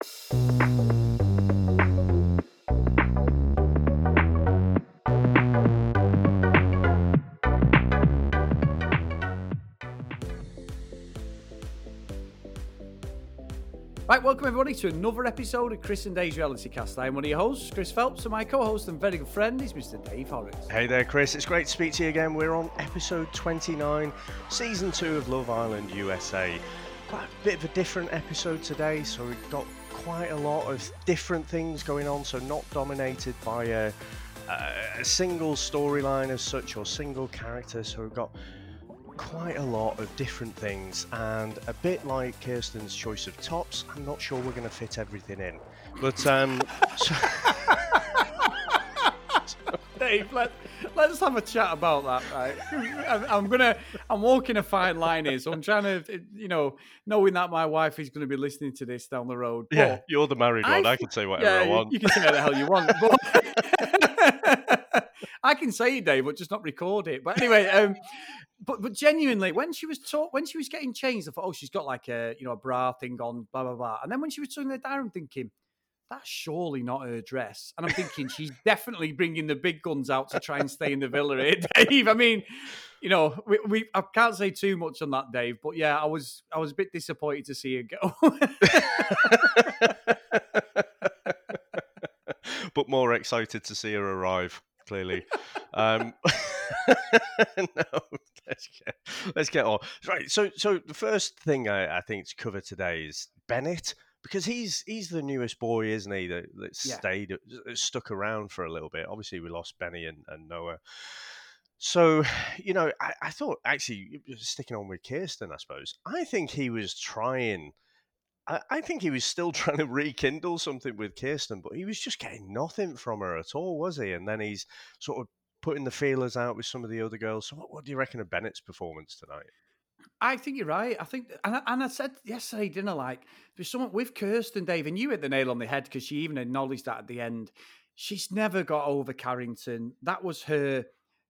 Right, welcome everybody to another episode of Chris and Dave's Reality Cast. I'm one of your hosts, Chris Phelps, and my co-host and very good friend is Mr. Dave Horrocks. Hey there, Chris. It's great to speak to you again. We're on episode 29, season 2 of Love Island USA. Quite a bit of a different episode today, so we've got quite a lot of different things going on, so not dominated by a, a single storyline as such or single character. So we've got quite a lot of different things, and a bit like Kierstan's choice of tops, I'm not sure we're going to fit everything in. But um, so, Dave, let, let's have a chat about that, right? I'm, I'm gonna, I'm walking a fine line here, so I'm trying to, you know, knowing that my wife is going to be listening to this down the road. yeah, you're the married one. I, I can say whatever yeah, I want. You, can say what the hell you want, but I can say it, Dave, but just not record it. But anyway, um, but but genuinely, when she was taught, when she was getting changed, I thought, oh, she's got like a you know a bra thing on, blah blah blah. And then when she was turning the down, I'm thinking. That's surely not her dress. And I'm thinking she's definitely bringing the big guns out to try and stay in the villa Dave. I mean, you know, we, we I can't say too much on that, Dave. But yeah, I was I was a bit disappointed to see her go. but more excited to see her arrive. Clearly, um, no. Let's get let's get on. Right. So, so the first thing I, I think to cover today is Bennett because he's he's the newest boy, isn't he? That, that Yeah. stayed that stuck around for a little bit. Obviously, we lost Benny and, and Noah. So, you know, I, I thought actually sticking on with Kierstan, I suppose. I think he was trying. I, I think he was still trying to rekindle something with Kierstan, but he was just getting nothing from her at all, was he? And then he's sort of putting the feelers out with some of the other girls. So, what, what do you reckon of Bennett's performance tonight? I think you're right. I think, and I, and I said yesterday, didn't I? Like, there's someone with Kierstan, Dave, and you hit the nail on the head because she even acknowledged that at the end. She's never got over Carrington. That was her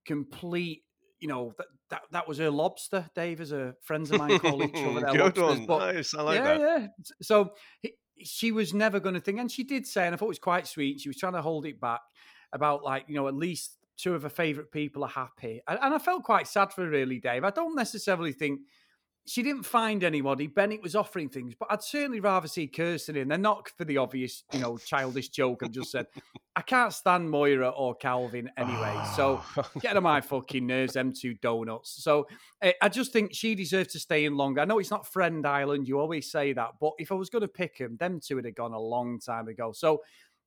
complete, you know, that that, that was her lobster, Dave, as a friends of mine call each other. their Good lobsters. one. But nice. I like yeah, that. yeah. So he, she was never going to think, and she did say, and I thought it was quite sweet. She was trying to hold it back about like you know at least two of her favourite people are happy, and, I felt quite sad for her, really, Dave. I don't necessarily think she didn't find anybody. Bennett was offering things, but I'd certainly rather see Kierstan in. And not for the obvious, you know, childish joke I've just said. I can't stand Moira or Calvin anyway. So Oh. get on my fucking nerves, them two donuts. So eh, I just think she deserves to stay in longer. I know it's not Friend Island, you always say that, but if I was going to pick them, them two would have gone a long time ago. So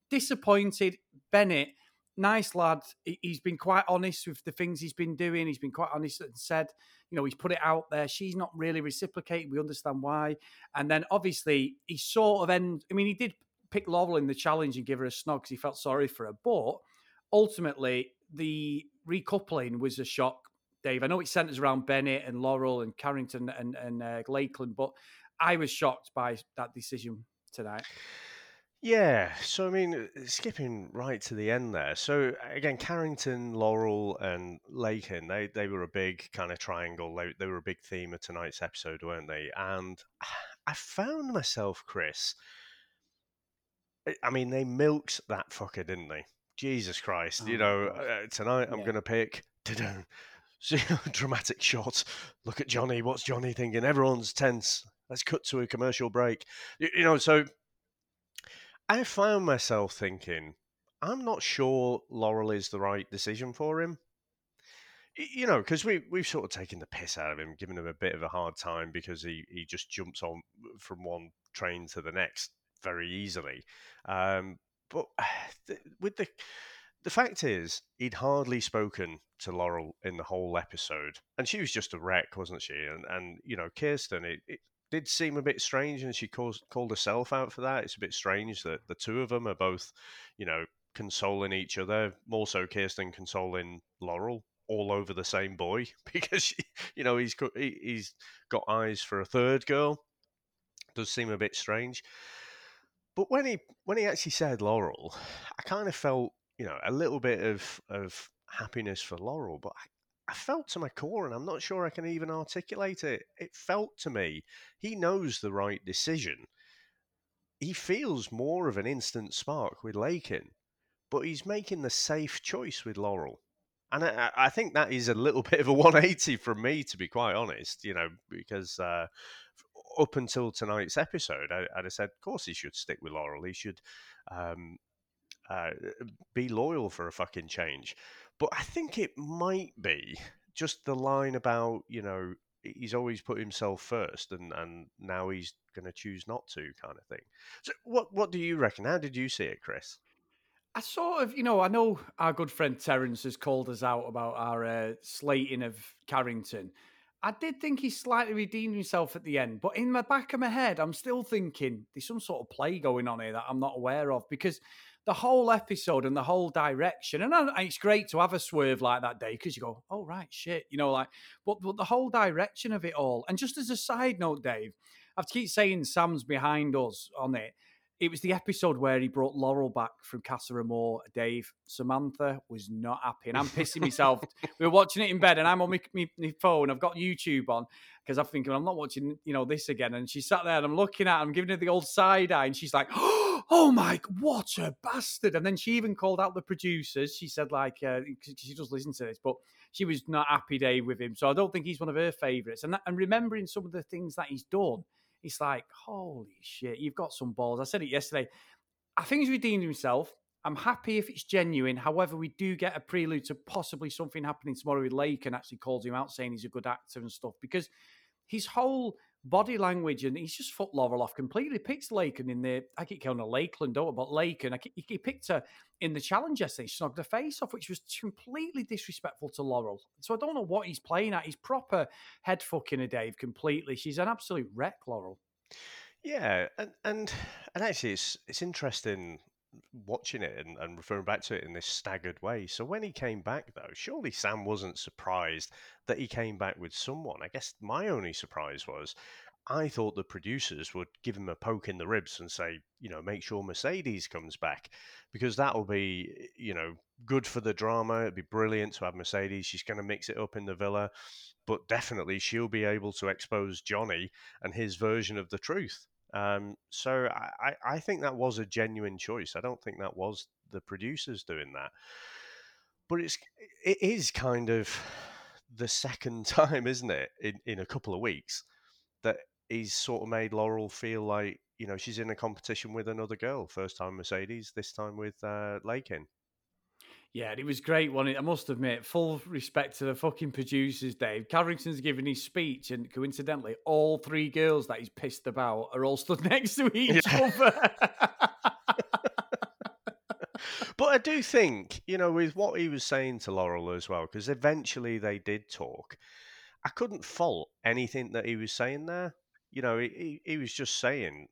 disappointed. Bennett, nice lad. He- He's been quite honest with the things he's been doing. He's been quite honest and said, you know, he's put it out there. She's not really reciprocating. We understand why. And then obviously he sort of end. I mean, he did pick Laurel in the challenge and give her a snog because he felt sorry for her, but ultimately the recoupling was a shock. Dave, I know it centers around Bennett and Laurel and Carrington and and uh, Lakeland, but I was shocked by that decision tonight. Yeah, so I mean, uh, skipping right to the end there. So again, Carrington, Laurel, and Lakin, they they were a big kind of triangle. They they were a big theme of tonight's episode, weren't they? And I found myself, Chris. I- mean, they milked that fucker, didn't they? Jesus Christ! Oh you know, uh, tonight I'm Yeah. gonna pick. dramatic shot. Look at Johnny. What's Johnny thinking? Everyone's tense. Let's cut to a commercial break. You, you know, so I found myself thinking, I'm not sure Laurel is the right decision for him. You know, because we we've sort of taken the piss out of him, giving him a bit of a hard time because he he just jumps on from one train to the next very easily. Um, but th- with the the fact is, he'd hardly spoken to Laurel in the whole episode, and she was just a wreck, wasn't she? And and you know, Kierstan, it, it did seem a bit strange, and she calls, called herself out for that. It's a bit strange that the two of them are both, you know, consoling each other. More so, Kierstan consoling Laurel all over the same boy because she, you know he's got he, he's got eyes for a third girl. Does seem a bit strange. But when he when he actually said Laurel, I kind of felt you know a little bit of of happiness for Laurel, but I, I felt to my core, and I'm not sure I can even articulate it. It felt to me he knows the right decision. he feels more of an instant spark with Lakin, but he's making the safe choice with Laurel. And I, I think that is a little bit of a 180 from me, to be quite honest, you know, because uh, up until tonight's episode, I, would have said, of course, he should stick with Laurel. He should um, uh, be loyal for a fucking change. But I think it might be just the line about, you know, he's always put himself first and, and now he's going to choose not to kind of thing. So what, what do you reckon? How did you see it, Chris? I sort of, you know, I know our good friend Terence has called us out about our uh, slating of Carrington. I did think he slightly redeemed himself at the end, but in the back of my head, I'm still thinking there's some sort of play going on here that I'm not aware of because the whole episode and the whole direction, and it's great to have a swerve like that day because you go, oh, right, shit, you know, like, but, but the whole direction of it all. And just as a side note, Dave, I have to keep saying Sam's behind us on it it was the episode where he brought Laurel back from Casa Amor. Dave, Samantha was not happy, and I'm pissing myself. we were watching it in bed, and I'm on my, my, my phone. I've got YouTube on because I'm thinking I'm not watching, you know, this again. And she sat there, and I'm looking at, her, I'm giving her the old side eye, and she's like, oh, "Oh my, what a bastard!" And then she even called out the producers. She said, like, uh, she does listen to this, but she was not happy, day with him. So I don't think he's one of her favourites. And that, and remembering some of the things that he's done it's like, holy shit, you've got some balls. I said it yesterday. I think he's redeemed himself. I'm happy if it's genuine. However, we do get a prelude to possibly something happening tomorrow with Lake and actually calls him out saying he's a good actor and stuff because his whole body language, and he's just foot Laurel off completely. Picks Lakin in the, I keep calling her Lakeland, don't but Lakin. He, he picked her in the challenge yesterday, snogged her face off, which was completely disrespectful to Laurel. So I don't know what he's playing at. He's proper head fucking a Dave completely. She's an absolute wreck, Laurel. Yeah, and and and actually, it's it's interesting watching it and, and, referring back to it in this staggered way. So when he came back, though, surely Sam wasn't surprised that he came back with someone. I guess my only surprise was I thought the producers would give him a poke in the ribs and say, you know, make sure Mercedes comes back because that'll be, you know, good for the drama. It'd be brilliant to have Mercedes. She's going to mix it up in the villa, but definitely she'll be able to expose Johnny and his version of the truth. Um, so I, I think that was a genuine choice. I don't think that was the producers doing that. But it's it is kind of the second time, isn't it, in, in a couple of weeks that he's sort of made Laurel feel like you know she's in a competition with another girl. First time Mercedes, this time with uh, Lakin. Yeah, it was great one. I must admit, full respect to the fucking producers, Dave. Carrington's giving his speech, and coincidentally, all three girls that he's pissed about are all stood next to each yeah. other. but I do think, you know, with what he was saying to Laurel as well, because eventually they did talk. I couldn't fault anything that he was saying there. You know, he, he was just saying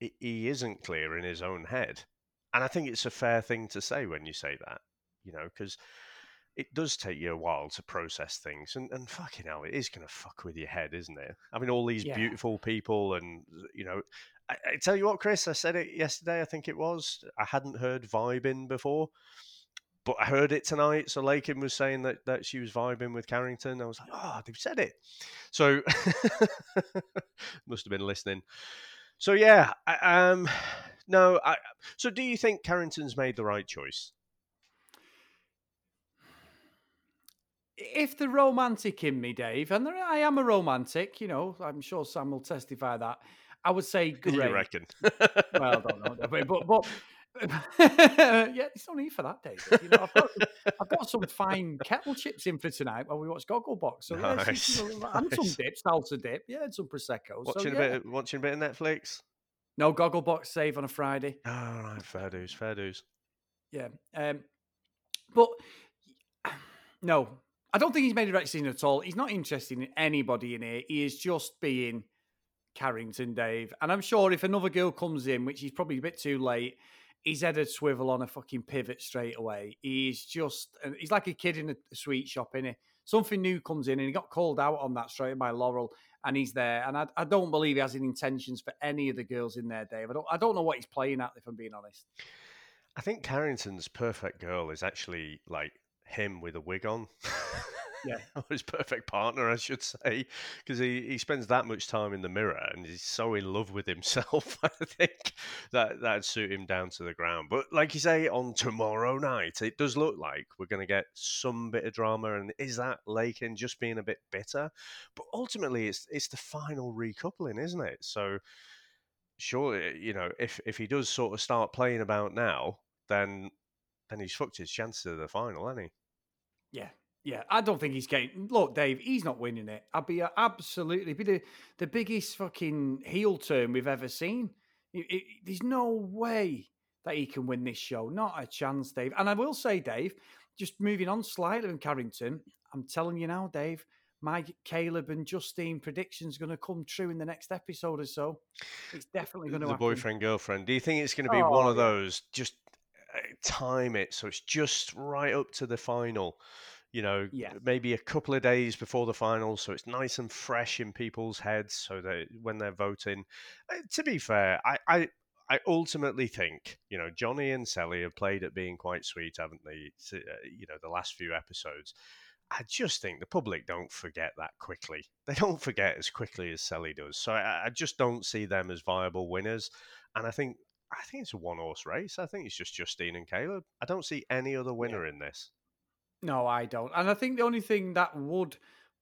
he isn't clear in his own head. And I think it's a fair thing to say when you say that you know, because it does take you a while to process things, and, and fucking hell, it is going to fuck with your head, isn't it? I mean, all these yeah. beautiful people, and you know, I, I, tell you what, Chris, I said it yesterday. I think it was. I hadn't heard vibing before, but I heard it tonight. So Lakin was saying that that she was vibing with Carrington. I was like, oh, they've said it. So must have been listening. So yeah, I, um, no. I, so do you think Carrington's made the right choice? If the romantic in me, Dave, and there, I am a romantic, you know, I'm sure Sam will testify that. I would say great. You reckon? well, I don't know, but but yeah, it's only for that, Dave. You know, I've got, I've got some fine kettle chips in for tonight while we watch Gogglebox. So yeah, nice. you know, and some dip, salsa dip, yeah, and some prosecco. Watching so, yeah. a bit, of, watching a bit of Netflix. No Gogglebox save on a Friday. All oh, right, fair dues, fair dues. Yeah, um, but no, I don't think he's made a right decision at all. He's not interested in anybody in here. He is just being Carrington, Dave. And I'm sure if another girl comes in, which is probably a bit too late, he's head would swivel on a fucking pivot straight away. He's just, he's like a kid in a sweet shop, innit? Something new comes in and he got called out on that straight by Laurel and he's there. And I, I don't believe he has any intentions for any of the girls in there, Dave. I don't, I don't know what he's playing at, if I'm being honest. I think Carrington's perfect girl is actually like him with a wig on. Yeah. his perfect partner, I should say, because he, he spends that much time in the mirror and he's so in love with himself. I think that that'd suit him down to the ground. But like you say, on tomorrow night, it does look like we're going to get some bit of drama. And is that Lakin just being a bit bitter? But ultimately, it's it's the final recoupling, isn't it? So sure, eh, you know, if if he does sort of start playing about now, then then he's fucked his chances of the final, hasn't he? Yeah, yeah, I don't think he's getting. Look, Dave, he's not winning it. I'd be absolutely be the, the biggest fucking heel turn we've ever seen. It, it, there's no way that he can win this show. Not a chance, Dave. And I will say, Dave, just moving on slightly from Carrington, I'm telling you now, Dave, my Caleb and Justine prediction's going to come true in the next episode or so. It's definitely going to the happen. boyfriend girlfriend. Do you think it's going to be Oh, one of those? Just time it so it's just right up to the final. You know, Yeah. maybe a couple of days before the final, so it's nice and fresh in people's heads, so that when they're voting. Uh, to be fair, I, I I ultimately think you know Johnny and Sally have played at being quite sweet, haven't they? It's, uh, you know, the last few episodes. I just think the public don't forget that quickly. They don't forget as quickly as Cely does. So I, I just don't see them as viable winners. And I think I think it's a one horse race. I think it's just Justine and Caleb. I don't see any other winner in this. No, I don't. And I think the only thing that would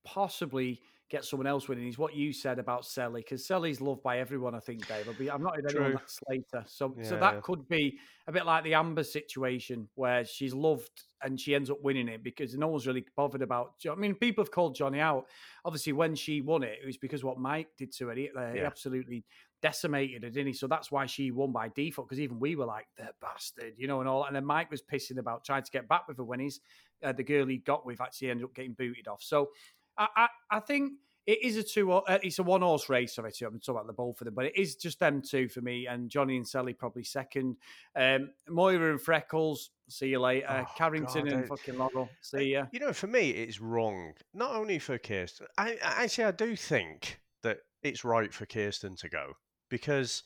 possibly get someone else winning is what you said about Cely, because Cely's loved by everyone, I think, Dave. Be, I'm not heard anyone True. that Slater. So, so Yeah. that could be a bit like the Amber situation where she's loved and she ends up winning it because no one's really bothered about. I mean, people have called Johnny out. Obviously, when she won it, it was because what Mike did to her. He, uh, he absolutely decimated her, didn't he? So that's why she won by default. Because even we were like, "The bastard," you know, and all. And then Mike was pissing about trying to get back with her when he's uh, the girl he got with actually ended up getting booted off. So I, I, I think it is a two. Uh, it's a one horse race. Sorry, two. I'm talking about the both of them, but it is just them two for me. And Johnny and Sally probably second. Um, Moira and Freckles. See you later. Oh, Carrington God, and I- fucking Laurel. See ya. You know, for me, it's wrong. Not only for Kierstan. I, I actually I do think that it's right for Kierstan to go because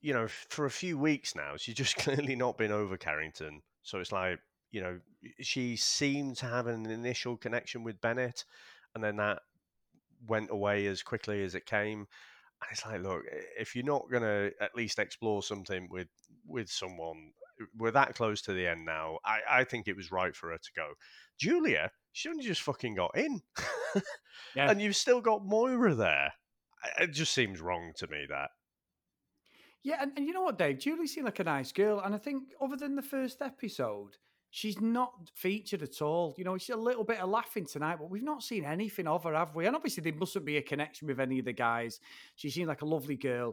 you know for a few weeks now she's just clearly not been over Carrington. So it's like you know she seemed to have an initial connection with Bennett, and then that went away as quickly as it came. And it's like, look, if you're not going to at least explore something with with someone, uh, we're that close to the end now. I, I think it was right for her to go. Julia, she only just fucking got in, Yeah. and you've still got Moira there. It just seems wrong to me that. Yeah, and, and you know what, Dave? Julie seemed like a nice girl, and I think other than the first episode, she's not featured at all. You know, she's a little bit of laughing tonight, but we've not seen anything of her, have we? And obviously, there mustn't be a connection with any of the guys. She seemed like a lovely girl.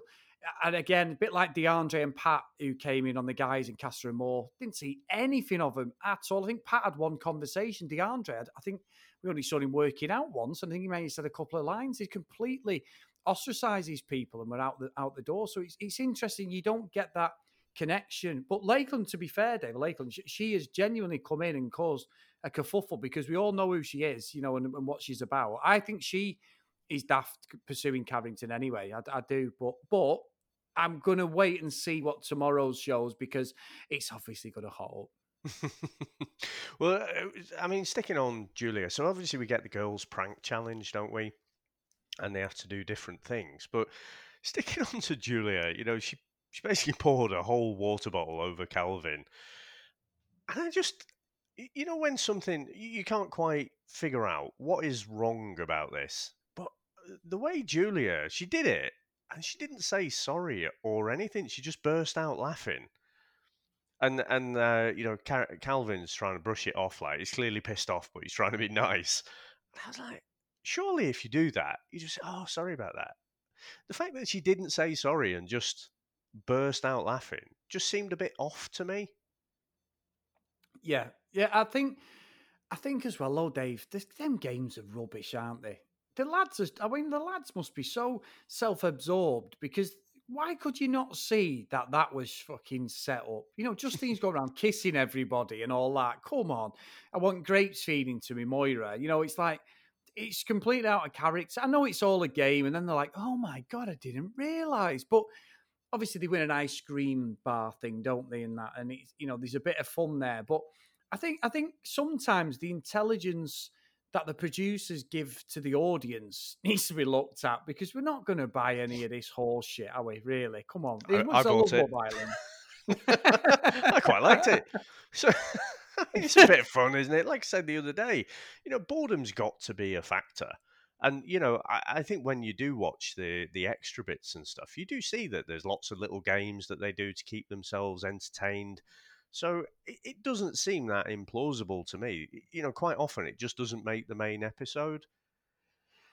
And again, a bit like DeAndre and Pat, who came in on the guys in Casa Amor, didn't see anything of them at all. I think Pat had one conversation. DeAndre, had- I think we only saw him working out once. I think he may have said a couple of lines. He completely ostracized these people and were out the out the door. So it's it's interesting. You don't get that connection. But Lakeland, to be fair, Dave, Lakeland, she, she has genuinely come in and caused a kerfuffle because we all know who she is, you know, and, and what she's about. I think she is daft pursuing Carrington anyway. I, I do, but but I'm gonna wait and see what tomorrow's shows because it's obviously gonna hot well, uh, I mean, sticking on Julia. So obviously we get the girls' prank challenge, don't we? And they have to do different things. But sticking on to Julia, you know, she she basically poured a whole water bottle over Calvin, and I just, you know, when something you can't quite figure out what is wrong about this, but uh, the way Julia she did it, and she didn't say sorry or anything. She just burst out laughing and and uh, you know Cal- Calvin's trying to brush it off like he's clearly pissed off, but he's trying to be nice. And I was like, surely if you do that, you just say, oh sorry about that. The fact that she didn't say sorry and just burst out laughing just seemed a bit off to me. Yeah, yeah. I think, I think as well, though, Dave. This, them games are rubbish, aren't they? The lads, are, I mean, the lads must be so self-absorbed because why could you not see that that was fucking set up? You know, Justine's going around kissing everybody and all that. Come on, I want grapes feeding to me, Moira. You know, it's like it's completely out of character. I know it's all a game, and then they're like, "Oh my god, I didn't realize," but obviously they win an ice cream bar thing, don't they? In that, and it's you know, there's a bit of fun there. But I think I think sometimes the intelligence that the producers give to the audience needs to be looked at because we're not going to buy any of this horse shit, are we? Really? Come on. I, I bought it. I quite liked it. So it's a bit of fun, isn't it? Like I said the other day, you know, boredom's got to be a factor. And you know, I, I, think when you do watch the the extra bits and stuff, you do see that there's lots of little games that they do to keep themselves entertained. So it, it doesn't seem that implausible to me. You know, quite often it just doesn't make the main episode.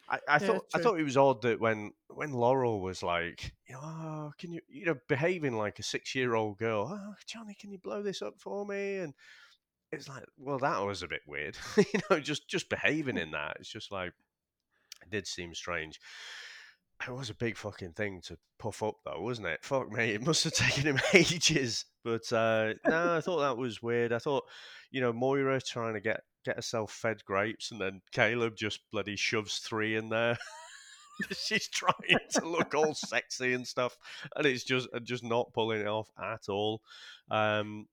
I, I yeah, thought I thought it was odd that when when Laurel was like, you know, oh, can you you know behaving like a six year old girl, oh, Johnny, can you blow this up for me? And it's like, well, that was a bit weird, you know, just just behaving mm. in that. It's just like did seem strange. It was a big fucking thing to puff up, though, wasn't it? Fuck me, it must have taken him ages. But uh, no, I thought that was weird. I thought, you know, Moira trying to get get herself fed grapes, and then Caleb just bloody shoves three in there. She's trying to look all sexy and stuff, and it's just just not pulling it off at all. Um,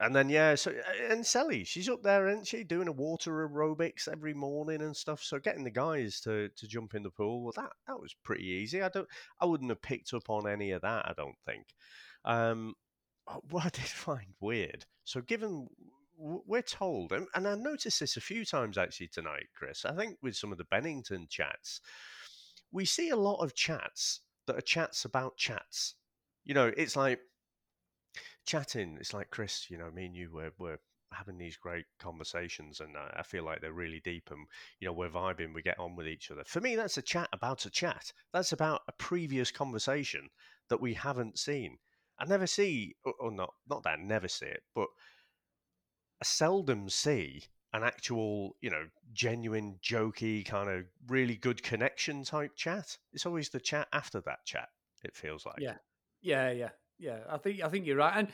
and then yeah, so uh, and Sally, she's up there, isn't she, doing a water aerobics every morning and stuff. So getting the guys to to jump in the pool, well, that that was pretty easy. I don't, I wouldn't have picked up on any of that. I don't think. Um, what I did find weird. So given we're told, and, and I noticed this a few times actually tonight, Chris. I think with some of the Bennington chats, we see a lot of chats that are chats about chats. You know, it's like chatting. It's like Chris, you know, me and you were we're having these great conversations, and I feel like they're really deep, and you know, we're vibing, we get on with each other. For me, that's a chat about a chat. That's about a previous conversation that we haven't seen. I never see, or, not, not that I never see it, but I seldom see an actual, you know, genuine, jokey, kind of really good connection type chat. It's always the chat after that chat. It feels like. Yeah, yeah, yeah yeah, I think I think you're right. And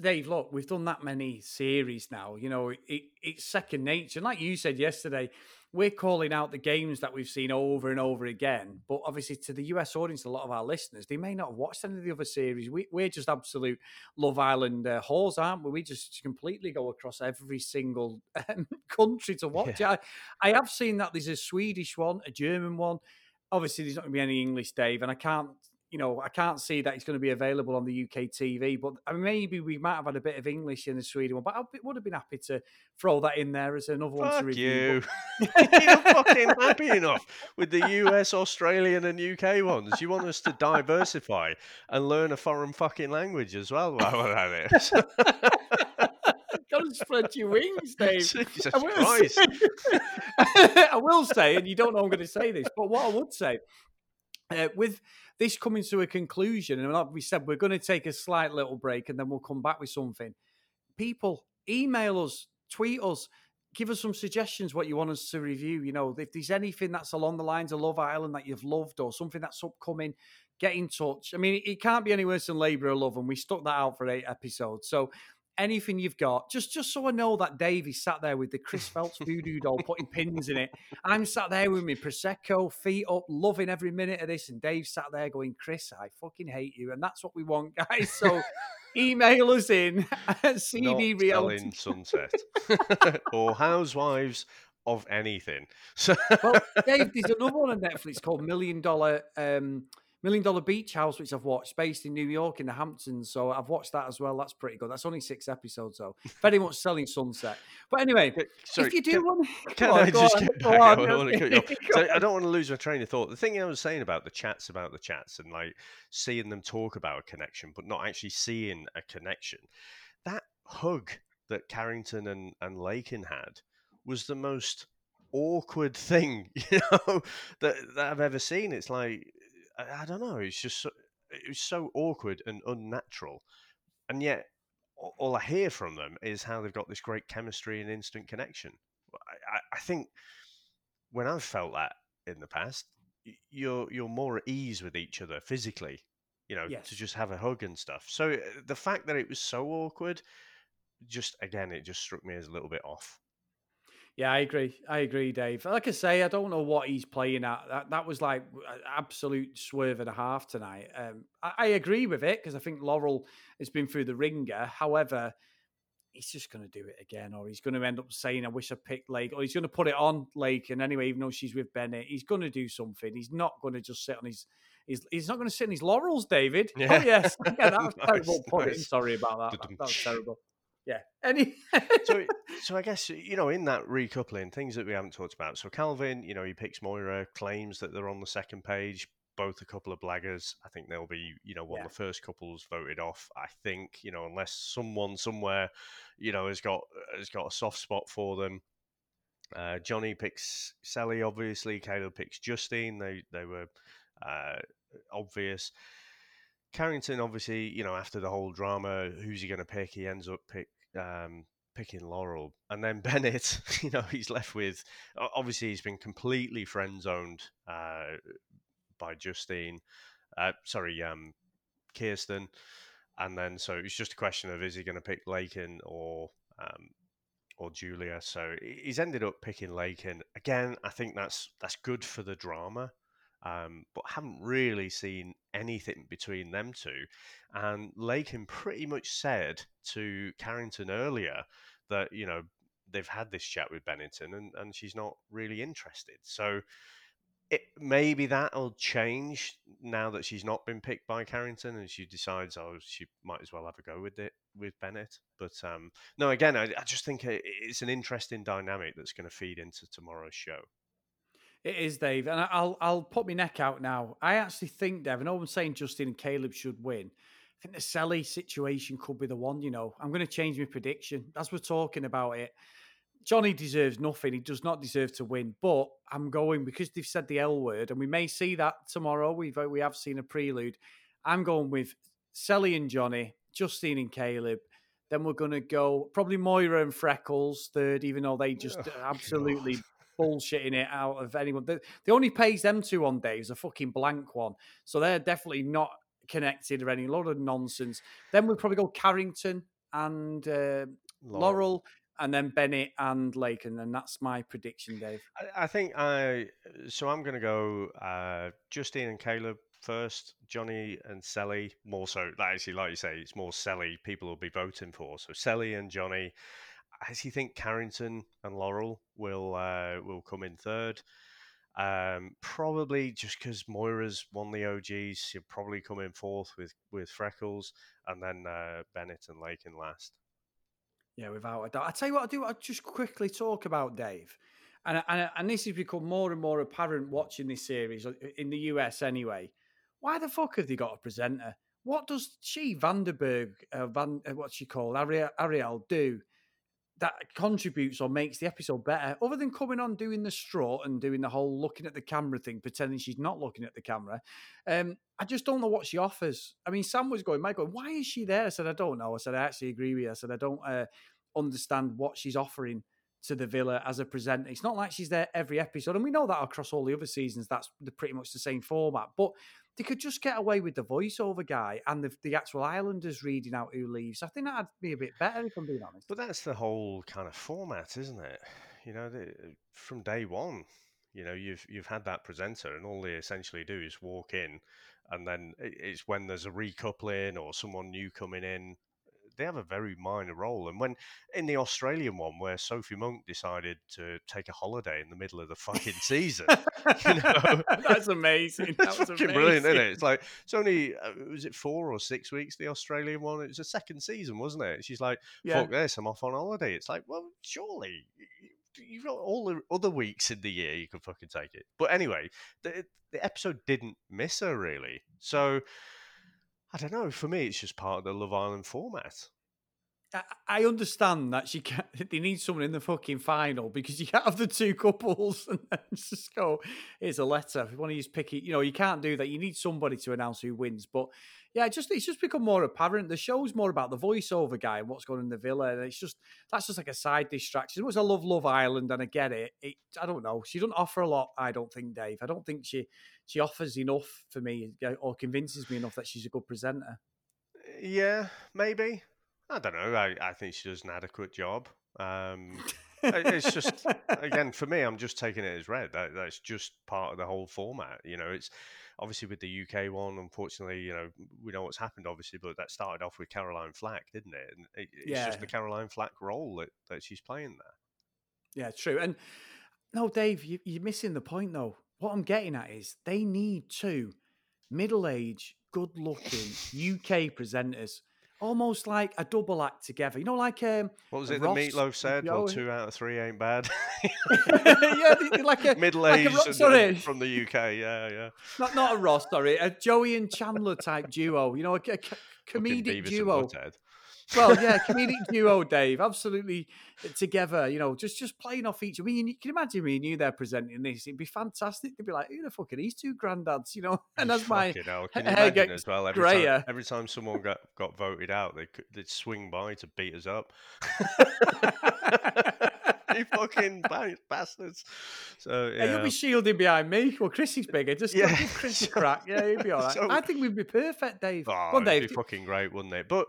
Dave, look, we've done that many series now. You know, it, it's second nature. And like you said yesterday, we're calling out the games that we've seen over and over again. But obviously, to the US audience, a lot of our listeners, they may not have watched any of the other series. We, are just absolute Love Island uh, whores, aren't we? We just completely go across every single um, country to watch. Yeah. I, I have seen that there's a Swedish one, a German one. Obviously, there's not going to be any English, Dave, and I can't you know, I can't see that it's going to be available on the UK TV, but maybe we might have had a bit of English in the Sweden one. But I would have been happy to throw that in there as another Fuck one to review. You. You're fucking happy enough with the US, Australian, and UK ones. You want us to diversify and learn a foreign fucking language as well while we're at it. Gotta spread your wings, Dave. Jesus I Christ. Say, I will say, and you don't know I'm going to say this, but what I would say uh, with this coming to a conclusion, and like we said, we're going to take a slight little break and then we'll come back with something. People, email us, tweet us, give us some suggestions what you want us to review. You know, if there's anything that's along the lines of Love Island that you've loved or something that's upcoming, get in touch. I mean, it can't be any worse than Labour of Love, and we stuck that out for eight episodes. So anything you've got, just just so I know that Davey sat there with the Chris Phelps voodoo doll putting pins in it. I'm sat there with my prosecco, feet up, loving every minute of this, and Dave sat there going, "Chris, I fucking hate you," and that's what we want, guys. So. email us in CD Not reality sunset or housewives of anything. So, well, Dave, there's another one on Netflix called Million Dollar um, Million Dollar Beach House, which I've watched, based in New York in the Hamptons. So I've watched that as well. That's pretty good. That's only six episodes, though. Very much selling Sunset. But anyway, Sorry, if you do can, want, can on, I just on, get back? I, want to so I don't want to lose my train of thought. The thing I was saying about the chats, about the chats, and like seeing them talk about a connection, but not actually seeing a connection. That hug that Carrington and and Lakin had was the most awkward thing you know that, that I've ever seen. It's like I, I don't know. It's just so, it was so awkward and unnatural, and yet all I hear from them is how they've got this great chemistry and instant connection. I, I think when I've felt that in the past, you're you're more at ease with each other physically, you know, yes. to just have a hug and stuff. So uh, the fact that it was so awkward, just again, it just struck me as a little bit off. Yeah, I agree. I agree, Dave. Like I say, I don't know what he's playing at. That, that was like absolute swerve and a half tonight. Um, I, I, agree with it because I think Laurel has been through the ringer. However, he's just going to do it again, or he's going to end up saying, "I wish I picked Lake," or he's going to put it on Lake. And anyway, even though she's with Bennett, he's going to do something. He's not going to just sit on his. He's, he's not going to sit on his laurels, David. Oh, yeah. Oh yes, yeah, that was nice, terrible nice. Sorry about that. That, that was terrible. Yeah. Any. so, so I guess you know in that recoupling, things that we haven't talked about. So Calvin, you know, he picks Moira, claims that they're on the second page, both a couple of blaggers. I think they'll be, you know, one yeah. of the first couples voted off. I think, you know, unless someone somewhere, you know, has got has got a soft spot for them. Uh, Johnny picks Sally, obviously. Caleb picks Justine. They they were uh, obvious. Carrington, obviously, you know, after the whole drama, who's he going to pick? He ends up pick um, picking Laurel, and then Bennett. You know, he's left with. Obviously, he's been completely friend zoned uh, by Justine. Uh, sorry, um, Kierstan. And then so it's just a question of is he going to pick Lakin or um, or Julia? So he's ended up picking Lakin again. I think that's that's good for the drama, um, but haven't really seen anything between them two. And Lakin pretty much said to Carrington earlier that you know they've had this chat with Bennington and, and she's not really interested. So it, maybe that'll change now that she's not been picked by Carrington and she decides, oh, she might as well have a go with it with Bennett. But um, no, again, I, I just think it's an interesting dynamic that's going to feed into tomorrow's show. It is, Dave, and I'll I'll put my neck out now. I actually think, Dave, I know I'm saying Justin and Caleb should win. I think the Sally situation could be the one. You know, I'm going to change my prediction as we're talking about it. Johnny deserves nothing. He does not deserve to win. But I'm going because they've said the L word, and we may see that tomorrow. We've uh, we have seen a prelude. I'm going with Sally and Johnny, Justine and Caleb. Then we're going to go probably Moira and Freckles third, even though they just oh, absolutely God. Bullshitting it out of anyone. The, the only pays them two on day is a fucking blank one, so they're definitely not connected or any lot of nonsense. Then we'll probably go Carrington and uh, Laurel. Laurel and then Bennett and Lake, and then that's my prediction, Dave. I, I think I so I'm going to go uh, Justine and Caleb first, Johnny and Sally more so. Actually, like you say, it's more Sally people will be voting for. So Sally and Johnny. I actually think Carrington and Laurel will uh, will come in third. Um, probably just because Moira's won the OGs, she'll probably come in fourth with with Freckles, and then uh, Bennett and Lake in last. Yeah, without a doubt. I tell you what, I do. I just quickly talk about Dave, and and and this has become more and more apparent watching this series uh, in the US. Anyway, why the fuck have they got a presenter? What does she Vandenberg, uh, Van, uh, what's she called, Arielle, Arielle, do that contributes or makes the episode better, other than coming on doing the straw and doing the whole looking at the camera thing, pretending she's not looking at the camera. Um, I just don't know what she offers. I mean, Sam was going, Mike, going, why is she there? I said, I don't know. I said, I actually agree with you. I said, I don't uh, understand what she's offering to the villa as a presenter. It's not like she's there every episode, and we know that across all the other seasons. That's pretty much the same format, but they could just get away with the voiceover guy and the, the actual Islanders reading out who leaves. I think that'd be a bit better if I'm being honest. But that's the whole kind of format, isn't it? You know, the, from day one, you know, you've you've had that presenter, and all they essentially do is walk in, and then it's when there's a recoupling or someone new coming in, they have a very minor role. And when in the Australian one, where Sophie Monk decided to take a holiday in the middle of the fucking season, you know, that's amazing. That's fucking amazing. brilliant, isn't it? It's like it's only uh, was it four or six weeks the Australian one. It was a second season, wasn't it? She's like, yeah. "Fuck this, I'm off on holiday." It's like, well, surely you've got all the other weeks in the year you can fucking take it. But anyway, the the episode didn't miss her really, so I don't know. For me, it's just part of the Love Island format. I understand that she can't, They need someone in the fucking final because you can't have the two couples and then just go. Here's a letter. If one of you's picky, you know, you can't do that. You need somebody to announce who wins. But yeah, it just it's just become more apparent. The show's more about the voiceover guy and what's going on in the villa. And it's just that's just like a side distraction. It was I love Love Island and I get it. it. I don't know. She doesn't offer a lot. I don't think, Dave. I don't think she she offers enough for me or convinces me enough that she's a good presenter. Yeah, maybe. I don't know. I, I think she does an adequate job. Um, it's just again for me, I'm just taking it as read. That, that's just part of the whole format. You know, it's obviously with the UK one, unfortunately, you know, we know what's happened, obviously, but that started off with Caroline Flack, didn't it? And it, it's Yeah. just the Caroline Flack role that, that she's playing there. Yeah, true. And no, Dave, you, you're missing the point though. What I'm getting at is they need two middle-aged, good-looking UK presenters, almost like a double act together. You know, like um, What was it that Ross Meatloaf said? Well, two out of three ain't bad. yeah, like a middle like aged Ro- sorry. from the UK, yeah, yeah. not not a Ross, sorry, a Joey and Chandler type duo. You know, a, a co- comedic duo. Well, yeah, comedic duo, Dave. Absolutely eh, together. You know, just just playing off each. I mean, you can imagine me and you there presenting this. It'd be fantastic. They'd be like, "Who the fuck are these two granddads?" You know, and as my Fucking hell. Can you hair gets as well? Every time, every time someone got, got voted out, they could, they'd swing by to beat us up. you fucking bastards. So Yeah, you'll be shielding behind me. Well, Chris is bigger. Just Yeah, give Chris a crack. Yeah, he'd be all right. so- I think we'd be perfect, Dave. Oh, Go on, it'd be fucking great, wouldn't it? But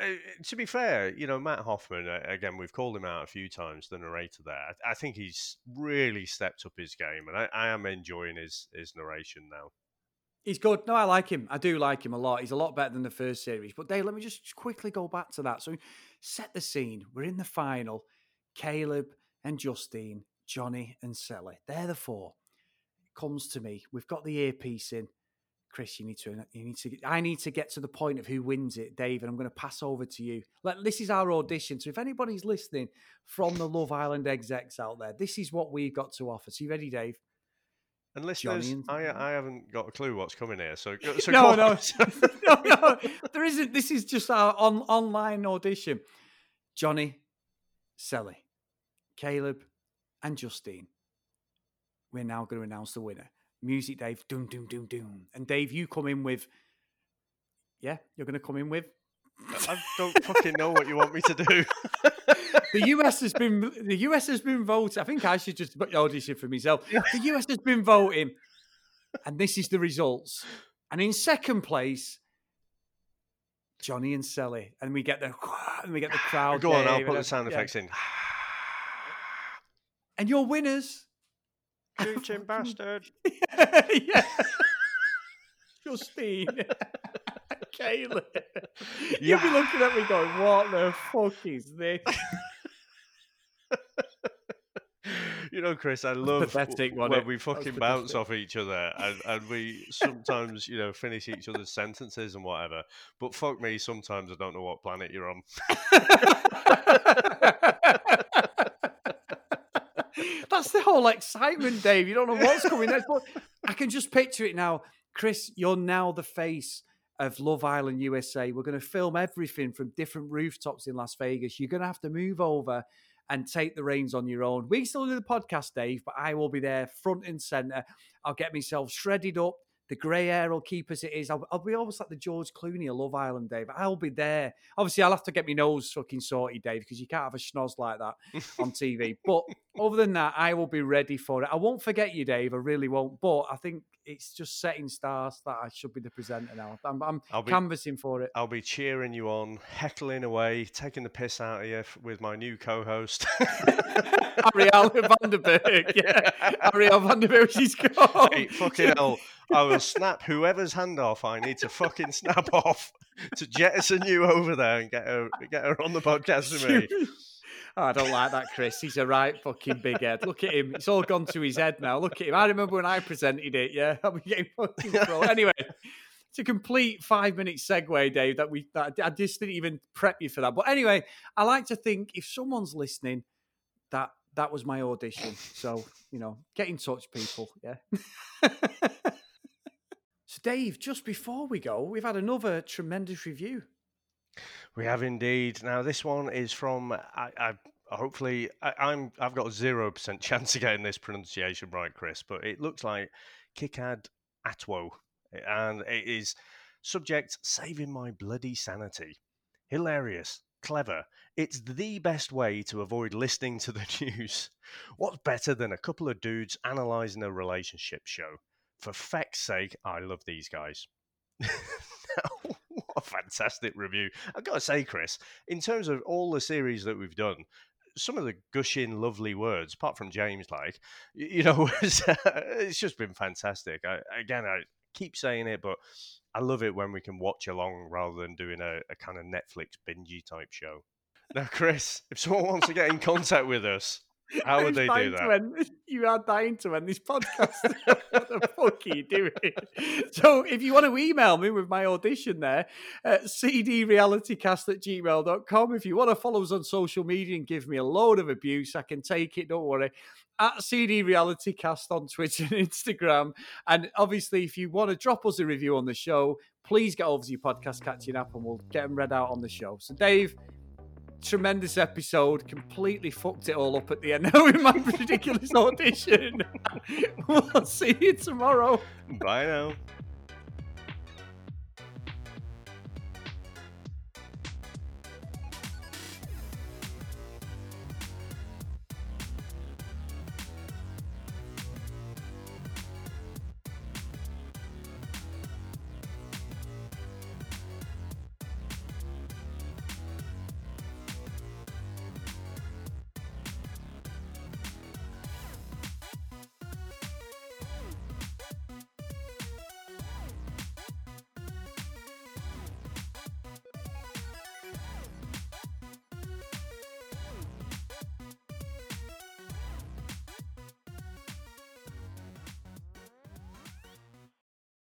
uh, to be fair, you know, Matt Hoffman, uh, again, we've called him out a few times, the narrator there. I, I think he's really stepped up his game, and I, I am enjoying his, his narration now. He's good. No, I like him. I do like him a lot. He's a lot better than the first series. But Dave, let me just quickly go back to that. So set the scene. We're in the final. Caleb and Justine, Johnny and Sally. They're the four. It comes to me. We've got the earpiece in. Chris, you need to. You need to. I need to get to the point of who wins it, Dave, and I'm going to pass over to you. Like this is our audition. So if anybody's listening from the Love Island execs out there, this is what we've got to offer. So you ready, Dave? And listeners, and- I, I haven't got a clue what's coming here. So, so no, no, no, no. There isn't. This is just our on, online audition. Johnny, Sally, Caleb, and Justine. We're now going to announce the winner. Music, Dave. Doom, doom, doom, doom. And Dave, you come in with. Yeah, you're going to come in with. I don't fucking know what you want me to do. The US has been the US has been voting. I think I should just put the audition for myself. The US has been voting, and this is the results. And in second place, Johnny and Sally, and we get the and we get the crowd. Go on, I'll put the sound yeah. effects in. And your winners, Cooching bastard. yeah, Justine, Caleb. You'll be looking at me going, "What the fuck is this?" You know, Chris, I love pathetic, w- when it? we fucking bounce pathetic. off each other and, and we sometimes, you know, finish each other's sentences and whatever. But fuck me, sometimes I don't know what planet you're on. That's the whole excitement, Dave. You don't know what's coming next, but I can just picture it now. Chris, you're now the face of Love Island USA. We're going to film everything from different rooftops in Las Vegas. You're going to have to move over and take the reins on your own. We still do the podcast, Dave, but I will be there front and center. I'll get myself shredded up. The grey hair will keep as it is. I'll, I'll be almost like the George Clooney of Love Island, Dave. I'll be there. Obviously, I'll have to get my nose fucking sorted, Dave, because you can't have a schnoz like that on TV. But other than that, I will be ready for it. I won't forget you, Dave. I really won't. But I think it's just setting stars that I should be the presenter now. I'm, I'm be- canvassing for it. I'll be cheering you on, heckling away, taking the piss out of you f- with my new co-host. Arielle Vandenberg. Yeah. Arielle Vandenberg, she's called. Hey, fucking hell. I will snap whoever's hand off I need to fucking snap off to jettison you over there and get her get her on the podcast with me. Oh, I don't like that, Chris. He's a right fucking big head. Look at him. It's all gone to his head now. Look at him. I remember when I presented it. Yeah, I'm getting fucking thrown. Anyway, it's a complete five minute segue, Dave. That we that I just didn't even prep you for that. But anyway, I like to think if someone's listening, that that was my audition. So you know, get in touch, people. Yeah. so, Dave, just before we go, we've had another tremendous review. We have indeed. Now this one is from I, I hopefully I, I'm I've got zero percent chance of getting this pronunciation right, Chris, but it looks like Kikad Atwo, and it is subject saving my bloody sanity. Hilarious, clever. It's the best way to avoid listening to the news. What's better than a couple of dudes analysing a relationship show? For feck's sake, I love these guys. what a fantastic review. I've got to say, Chris, in terms of all the series that we've done, some of the gushing, lovely words, apart from James, like, you know, it's, just been fantastic. I, again, I keep saying it, but I love it when we can watch along rather than doing a, a kind of Netflix bingey type show. Now, Chris, if someone wants to get in contact with us, how would they do that? You are dying to end this podcast. what the fuck are you doing? So, if you want to email me with my audition there, uh, cdrealitycast at gmail.com. If you want to follow us on social media and give me a load of abuse, I can take it. Don't worry. At CD Reality Cast on Twitter and Instagram. And obviously, if you want to drop us a review on the show, please get over to your podcast catching up and we'll get them read out on the show. So, Dave, tremendous episode. Completely fucked it all up at the end with my ridiculous audition. we'll see you tomorrow. Bye now.